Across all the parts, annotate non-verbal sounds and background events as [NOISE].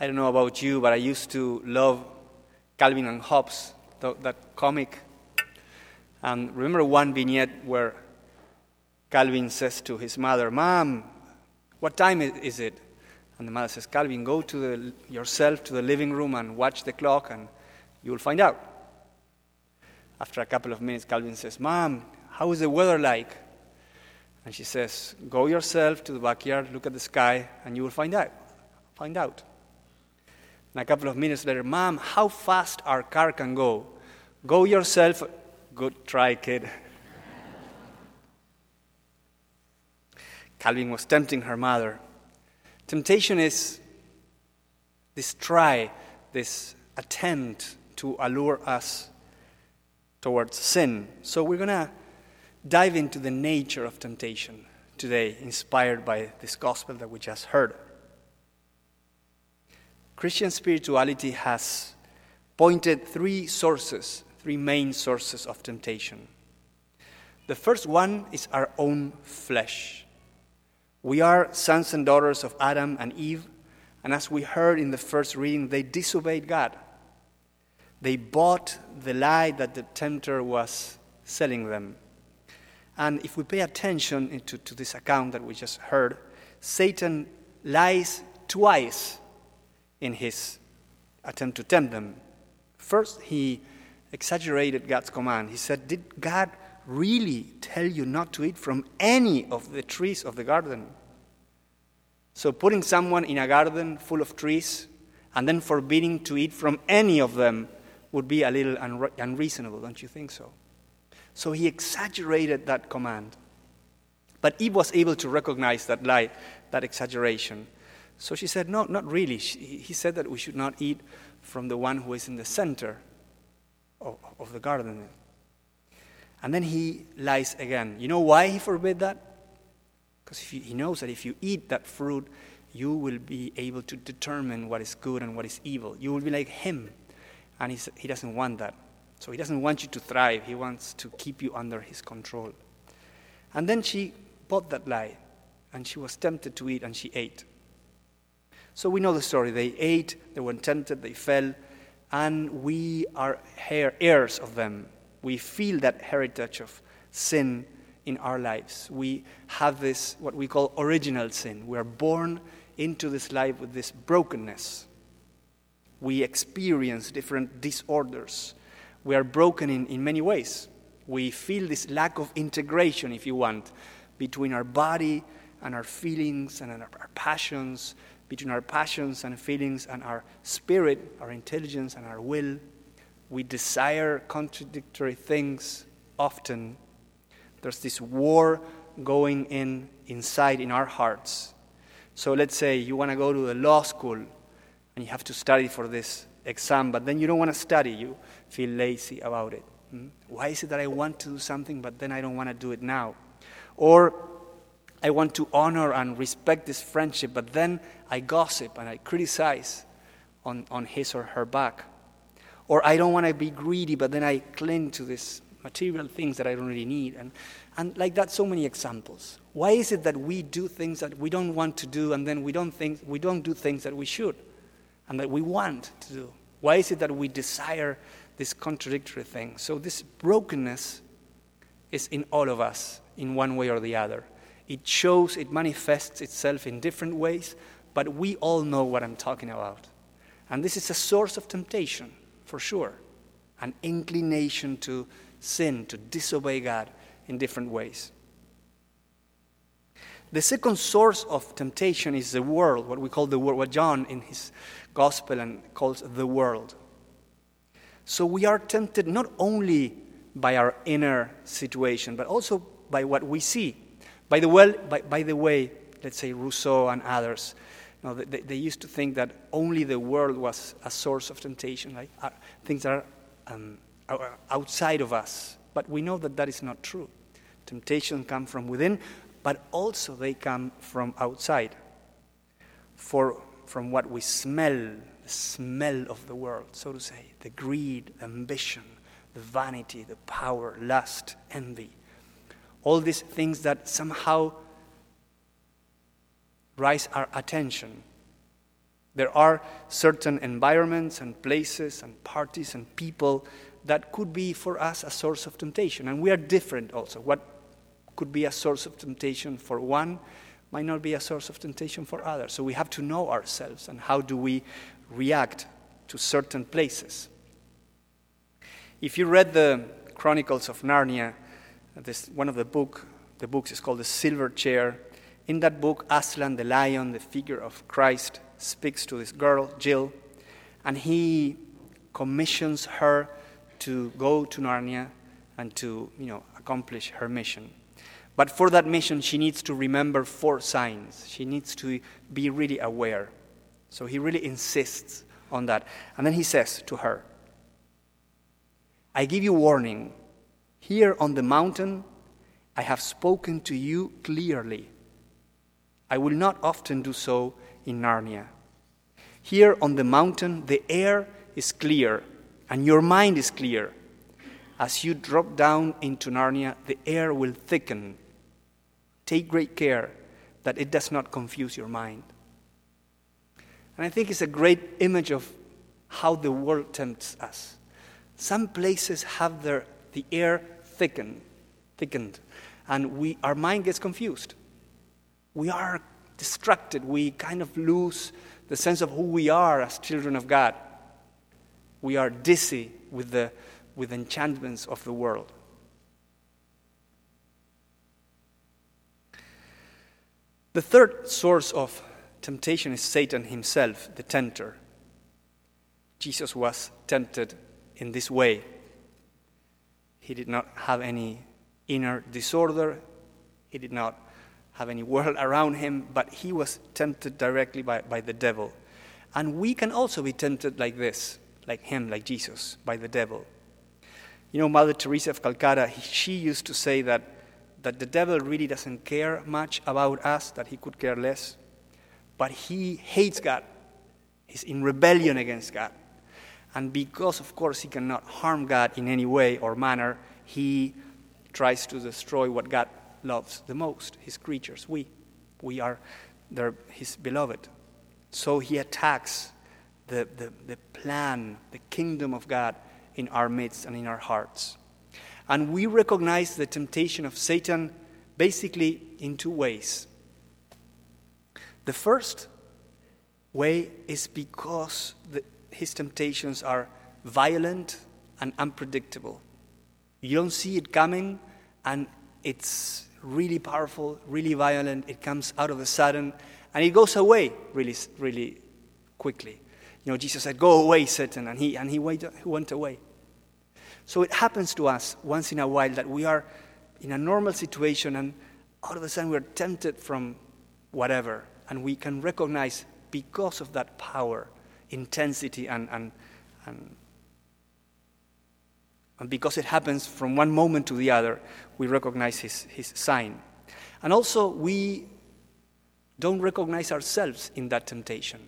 I don't know about you, but I used to love Calvin and Hobbes, that comic. And remember one vignette where Calvin says to his mother, Mom, what time is it? And the mother says, Calvin, go to the, yourself to the living room and watch the clock, and you will find out. After a couple of minutes, Calvin says, Mom, how is the weather like? And she says, Go yourself to the backyard, look at the sky, and you will find out. Find out. And a couple of minutes later, Mom, how fast our car can go? Go yourself. Good try, kid. Calvin was tempting her mother. Temptation is this try, this attempt to allure us towards sin. So we're going to dive into the nature of temptation today, inspired by this gospel that we just heard. Christian spirituality has pointed three sources, three main sources of temptation. The first one is our own flesh. We are sons and daughters of Adam and Eve, and as we heard in the first reading, they disobeyed God. They bought the lie that the tempter was selling them. And if we pay attention to, to this account that we just heard, Satan lies twice in his attempt to tempt them. First, he exaggerated God's command. He said, Did God really tell you not to eat from any of the trees of the garden. So, putting someone in a garden full of trees and then forbidding to eat from any of them would be a little unre- unreasonable, don't you think so? So, he exaggerated that command. But Eve was able to recognize that lie, that exaggeration. So she said, No, not really. She, he said that we should not eat from the one who is in the center of, of the garden. And then he lies again. You know why he forbid that? Because he knows that if you eat that fruit, you will be able to determine what is good and what is evil. You will be like him. And he doesn't want that. So he doesn't want you to thrive, he wants to keep you under his control. And then she bought that lie, and she was tempted to eat, and she ate. So we know the story. They ate, they were tempted, they fell, and we are heirs of them we feel that heritage of sin in our lives. We have this, what we call original sin. We are born into this life with this brokenness. We experience different disorders. We are broken in, in many ways. We feel this lack of integration, if you want, between our body and our feelings and our, our passions, between our passions and feelings and our spirit, our intelligence and our will we desire contradictory things often. There's this war going in inside in our hearts. So let's say you want to go to the law school and you have to study for this exam, but then you don't want to study. You feel lazy about it. Hmm? Why is it that I want to do something, but then I don't want to do it now? Or I want to honor and respect this friendship, but then I gossip and I criticize on, on his or her back. Or I don't want to be greedy, but then I cling to these material things that I don't really need. And, and like that, so many examples. Why is it that we do things that we don't want to do and then we don't, think, we don't do things that we should and that we want to do? Why is it that we desire this contradictory thing? So, this brokenness is in all of us in one way or the other. It shows, it manifests itself in different ways, but we all know what I'm talking about. And this is a source of temptation for sure. An inclination to sin, to disobey God in different ways. The second source of temptation is the world, what we call the world, what John in his gospel and calls the world. So we are tempted not only by our inner situation, but also by what we see. By the, well, by, by the way, let's say Rousseau and others no, they, they, used to think that only the world was a source of temptation, like uh, things that are um, outside of us. But we know that that is not true. Temptation come from within, but also they come from outside. For from what we smell, the smell of the world, so to say, the greed, ambition, the vanity, the power, lust, envy, all these things that somehow rise our attention. There are certain environments and places and parties and people that could be for us a source of temptation. And we are different also. What could be a source of temptation for one might not be a source of temptation for others. So we have to know ourselves and how do we react to certain places. If you read the Chronicles of Narnia, this, one of the book, the books is called The Silver Chair. In that book, Aslan the lion, the figure of Christ, speaks to this girl, Jill, and he commissions her to go to Narnia and to, you know, accomplish her mission. But for that mission, she needs to remember four signs. She needs to be really aware. So he really insists on that. And then he says to her, I give you warning. Here on the mountain, I have spoken to you clearly. I will not often do so in Narnia. Here on the mountain, the air is clear and your mind is clear. As you drop down into Narnia, the air will thicken. Take great care that it does not confuse your mind. And I think it's a great image of how the world tempts us. Some places have their, the air thickened, thickened, and we, our mind gets confused. We are distracted. We kind of lose the sense of who we are as children of God. We are dizzy with the with enchantments of the world. The third source of temptation is Satan himself, the tempter. Jesus was tempted in this way. He did not have any inner disorder, he did not have any world around him, but he was tempted directly by, by the devil. And we can also be tempted like this, like him, like Jesus, by the devil. You know, Mother Teresa of Calcutta, she used to say that, that the devil really doesn't care much about us, that he could care less, but he hates God. He's in rebellion against God. And because, of course, he cannot harm God in any way or manner, he tries to destroy what God loves the most his creatures. We. We are their, his beloved. So he attacks the, the, the plan, the kingdom of God in our midst and in our hearts. And we recognize the temptation of Satan basically in two ways. The first way is because the, his temptations are violent and unpredictable. You don't see it coming, and it's really powerful, really violent. It comes out of a sudden, and it goes away really, really quickly. You know, Jesus said, Go away, Satan, and he, and he, went, he went away. So it happens to us once in a while that we are in a normal situation, and all of a sudden we're tempted from whatever, and we can recognize because of that power, intensity, and, and, and and because it happens from one moment to the other, we recognize his, his sign. And also, we don't recognize ourselves in that temptation.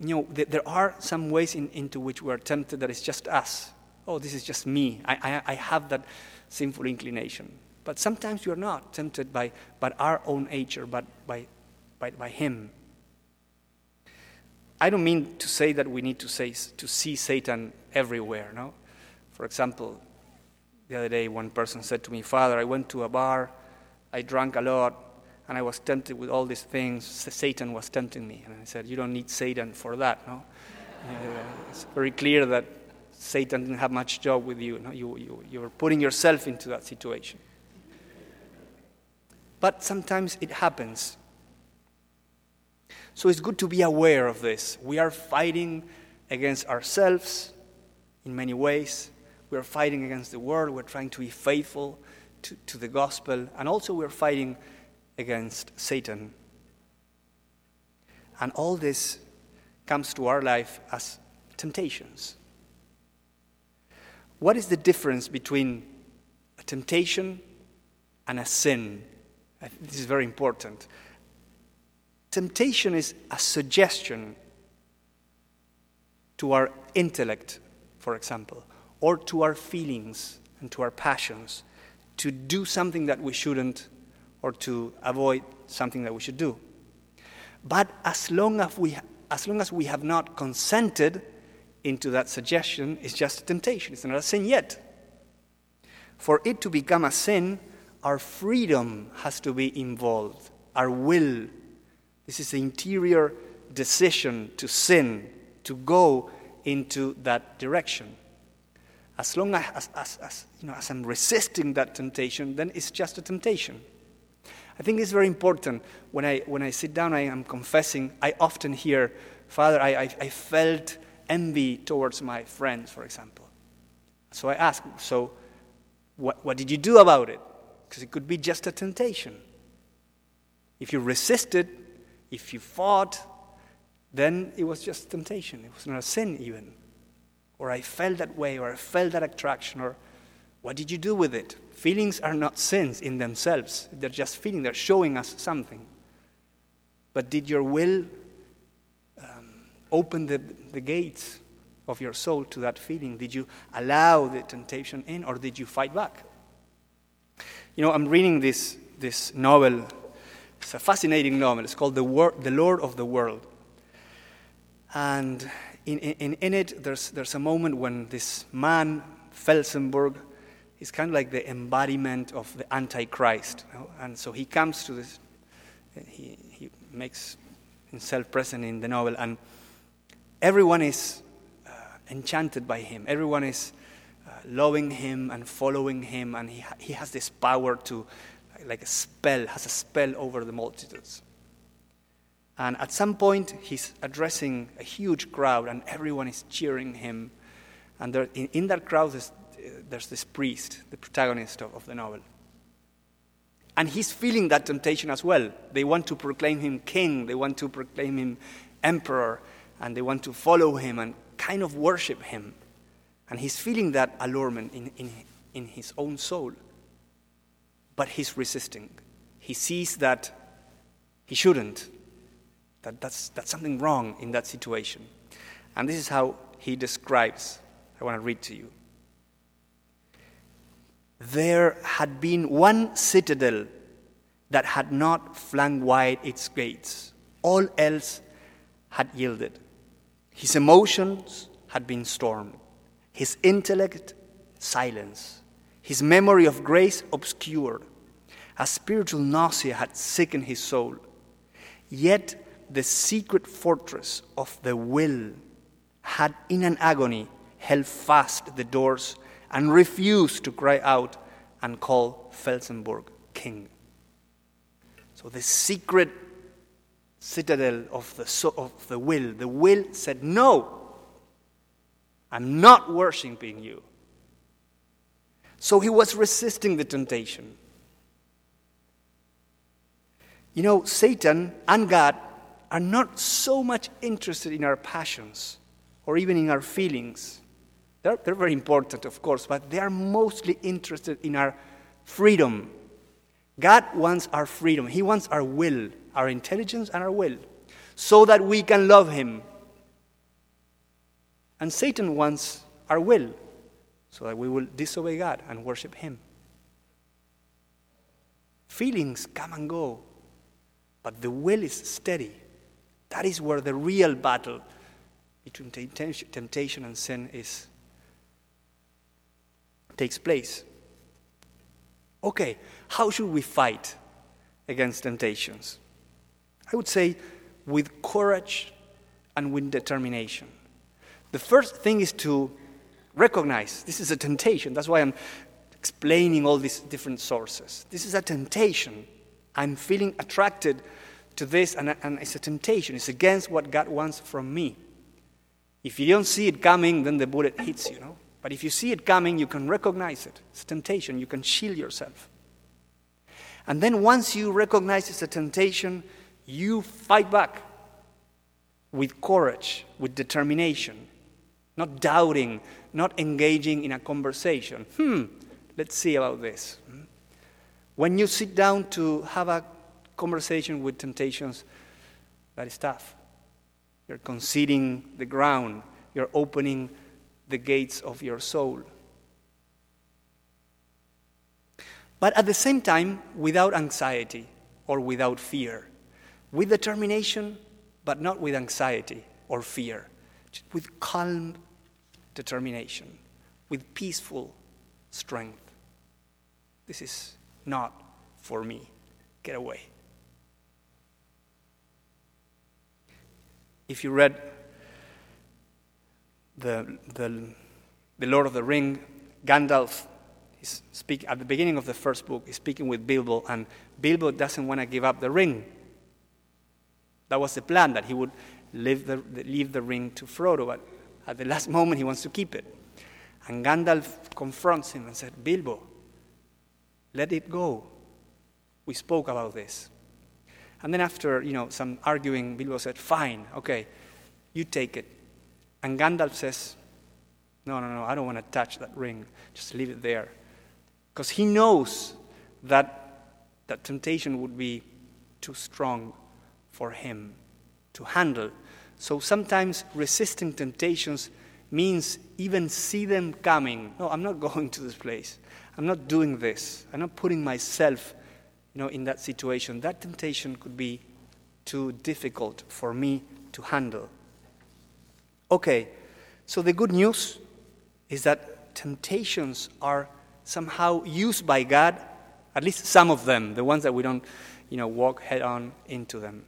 You know, th- there are some ways in, into which we are tempted that it's just us. Oh, this is just me. I, I, I have that sinful inclination. But sometimes you're not tempted by, by our own nature, but by, by, by Him. I don't mean to say that we need to, say, to see Satan everywhere, no? For example, the other day one person said to me, Father, I went to a bar, I drank a lot, and I was tempted with all these things. Satan was tempting me. And I said, You don't need Satan for that, no? [LAUGHS] it's very clear that Satan didn't have much job with you. No? You, you, you were putting yourself into that situation. But sometimes it happens. So it's good to be aware of this. We are fighting against ourselves in many ways. We are fighting against the world. We're trying to be faithful to, to the gospel. And also, we're fighting against Satan. And all this comes to our life as temptations. What is the difference between a temptation and a sin? This is very important. Temptation is a suggestion to our intellect, for example, or to our feelings and to our passions to do something that we shouldn't or to avoid something that we should do. But as long as we, as long as we have not consented into that suggestion, it's just a temptation. It's not a sin yet. For it to become a sin, our freedom has to be involved, our will. This is the interior decision to sin, to go into that direction. As long as, as, as, you know, as I'm resisting that temptation, then it's just a temptation. I think it's very important when I, when I sit down, I am confessing, I often hear, Father, I, I, I felt envy towards my friends, for example. So I ask, so what, what did you do about it? Because it could be just a temptation. If you resisted, if you fought, then it was just temptation. It was not a sin, even. Or I felt that way, or I felt that attraction, or what did you do with it? Feelings are not sins in themselves, they're just feelings, they're showing us something. But did your will um, open the, the gates of your soul to that feeling? Did you allow the temptation in, or did you fight back? You know, I'm reading this, this novel. It's a fascinating novel. It's called The, Wor- the Lord of the World. And in, in, in it, there's, there's a moment when this man, Felsenburgh, is kind of like the embodiment of the Antichrist. You know? And so he comes to this, he, he makes himself present in the novel, and everyone is uh, enchanted by him. Everyone is uh, loving him and following him, and he, he has this power to, like a spell, has a spell over the multitudes. And at some point, he's addressing a huge crowd, and everyone is cheering him. And there, in, in, that crowd, there's, there's, this priest, the protagonist of, of the novel. And he's feeling that temptation as well. They want to proclaim him king, they want to proclaim him emperor, and they want to follow him and kind of worship him. And he's feeling that allurement in, in, in his own soul. But he's resisting. He sees that he shouldn't, that that's, that's something wrong in that situation. And this is how he describes. I want to read to you. There had been one citadel that had not flung wide its gates, all else had yielded. His emotions had been stormed, his intellect silenced, his memory of grace obscured. A spiritual nausea had sickened his soul. Yet the secret fortress of the will had in an agony held fast the doors and refused to cry out and call Felsenburgh king. So the secret citadel of the, of the will, the will said, No, I'm not worshiping you. So he was resisting the temptation. You know, Satan and God are not so much interested in our passions or even in our feelings. They're, they're very important, of course, but they are mostly interested in our freedom. God wants our freedom, He wants our will, our intelligence, and our will, so that we can love Him. And Satan wants our will, so that we will disobey God and worship Him. Feelings come and go, but the will is steady. That is where the real battle between temptation and sin is takes place. Okay, how should we fight against temptations? I would say with courage and with determination. The first thing is to recognize this is a temptation. That's why I'm explaining all these different sources. This is a temptation. I'm feeling attracted to this, and, and it's a temptation. It's against what God wants from me. If you don't see it coming, then the bullet hits you, know? But if you see it coming, you can recognize it. It's a temptation. You can shield yourself. And then once you recognize it's a temptation, you fight back with courage, with determination, not doubting, not engaging in a conversation. Hmm, let's see about this. When you sit down to have a conversation with temptations, that is tough. You're conceding the ground, you're opening the gates of your soul. But at the same time, without anxiety or without fear. with determination, but not with anxiety or fear, with calm determination, with peaceful strength. This is not for me. Get away. If you read the, the, the Lord of the Ring, Gandalf He's speak, at the beginning of the first book, he's speaking with Bilbo, and Bilbo doesn't want to give up the ring. That was the plan, that he would leave the, leave the ring to Frodo, but at the last moment he wants to keep it. And Gandalf confronts him and said, Bilbo, let it go. We spoke about this. And then after, you know, some arguing, Bilbo said, fine, okay, you take it. And Gandalf says, no, no, no, I don't want to touch that ring. Just leave it there because he knows that that temptation would be too strong for him to handle. So sometimes resisting temptations means even see them coming. No, I'm not [LAUGHS] going to this place. I'm not doing this. I'm not putting myself, you know, in that situation. That temptation could be too difficult for me to handle. Okay, so the good news is that temptations are somehow used by God, at least some of them, the ones that we don't, you know, walk head on into them,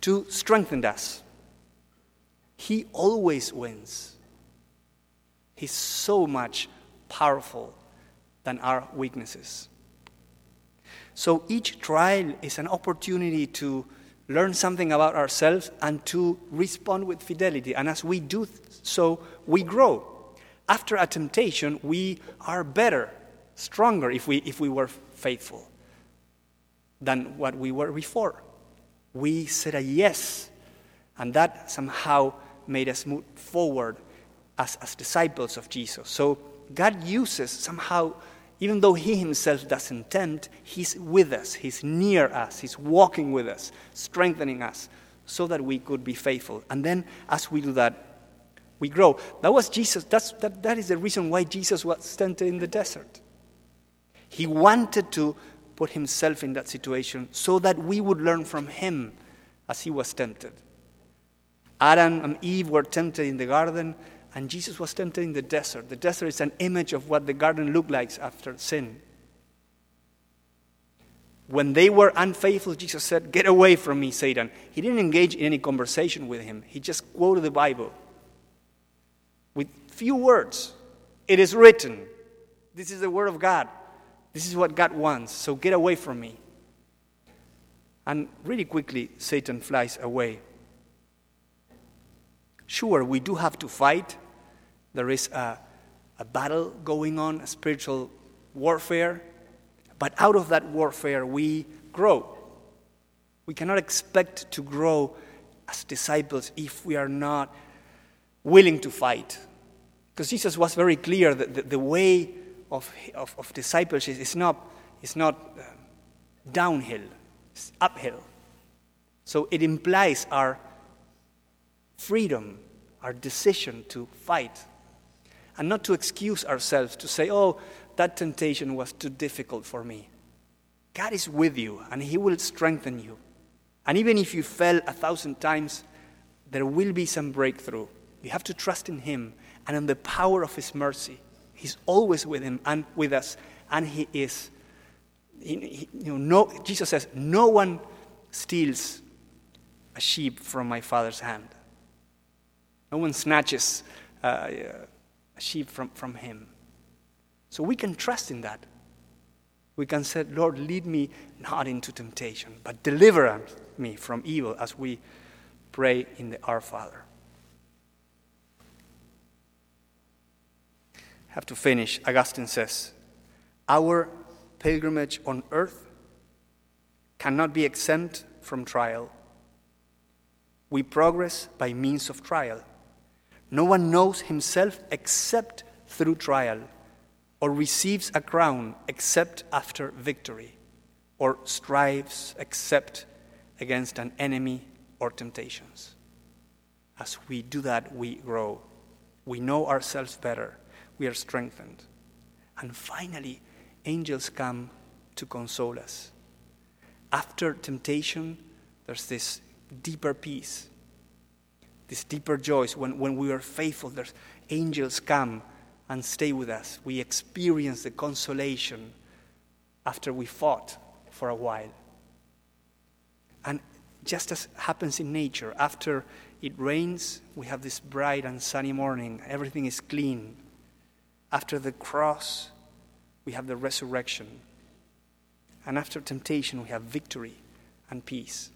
to strengthen us. He always wins. He's so much powerful than our weaknesses. So each trial is an opportunity to learn something about ourselves and to respond with fidelity. And as we do so, we grow after a temptation, we are better, stronger if we, if we were faithful than what we were before. We said a yes, and that somehow made us move forward as, as disciples of Jesus. So God uses somehow, even though He Himself doesn't tempt, He's with us, He's near us, He's walking with us, strengthening us, so that we could be faithful. And then as we do that, we grow. That was Jesus. That's, that, that is the reason why Jesus was tempted in the desert. He wanted to put himself in that situation so that we would learn from him as he was tempted. Adam and Eve were tempted in the garden, and Jesus was tempted in the desert. The desert is an image of what the garden looked like after sin. When they were unfaithful, Jesus said, Get away from me, Satan. He didn't engage in any conversation with him, he just quoted the Bible with few words. It is written. This is the word of God. This is what God wants. So get away from me. And really quickly, Satan flies away. Sure, we do have to fight. There is a, a battle going on, a spiritual warfare. But out of that warfare, we grow. We cannot expect to grow as disciples if we are not willing to fight. Because Jesus was very clear that the, the way of, of, of, discipleship is not, is not uh, downhill, it's uphill. So it implies our freedom, our decision to fight, and not to excuse ourselves to say, oh, that temptation was too difficult for me. God is with you, and He will strengthen you. And even if you fell a thousand times, there will be some breakthrough. You have to trust in Him and in the power of His mercy. He's always with Him and with us, and He is. He, you know, no, Jesus says, No one steals a sheep from my Father's hand. No one snatches uh, a sheep from, from Him. So we can trust in that. We can say, Lord, lead me not into temptation, but deliver me from evil as we pray in the Our Father. I have to finish. Augustine says, Our pilgrimage on earth cannot be exempt from trial. We progress by means of trial. No one knows himself except through trial, or receives a crown except after victory, or strives except against an enemy or temptations. As we do that, we grow. We know ourselves better we are strengthened. And finally, angels come to console us. After temptation, there's this deeper peace, this deeper joys. When, when we are faithful, there's angels come and stay with us. We experience the consolation after we fought for a while. And just as happens in nature, after it rains, we have this bright and sunny morning. Everything is clean. After the cross, we have the resurrection. And after temptation, we have victory and peace.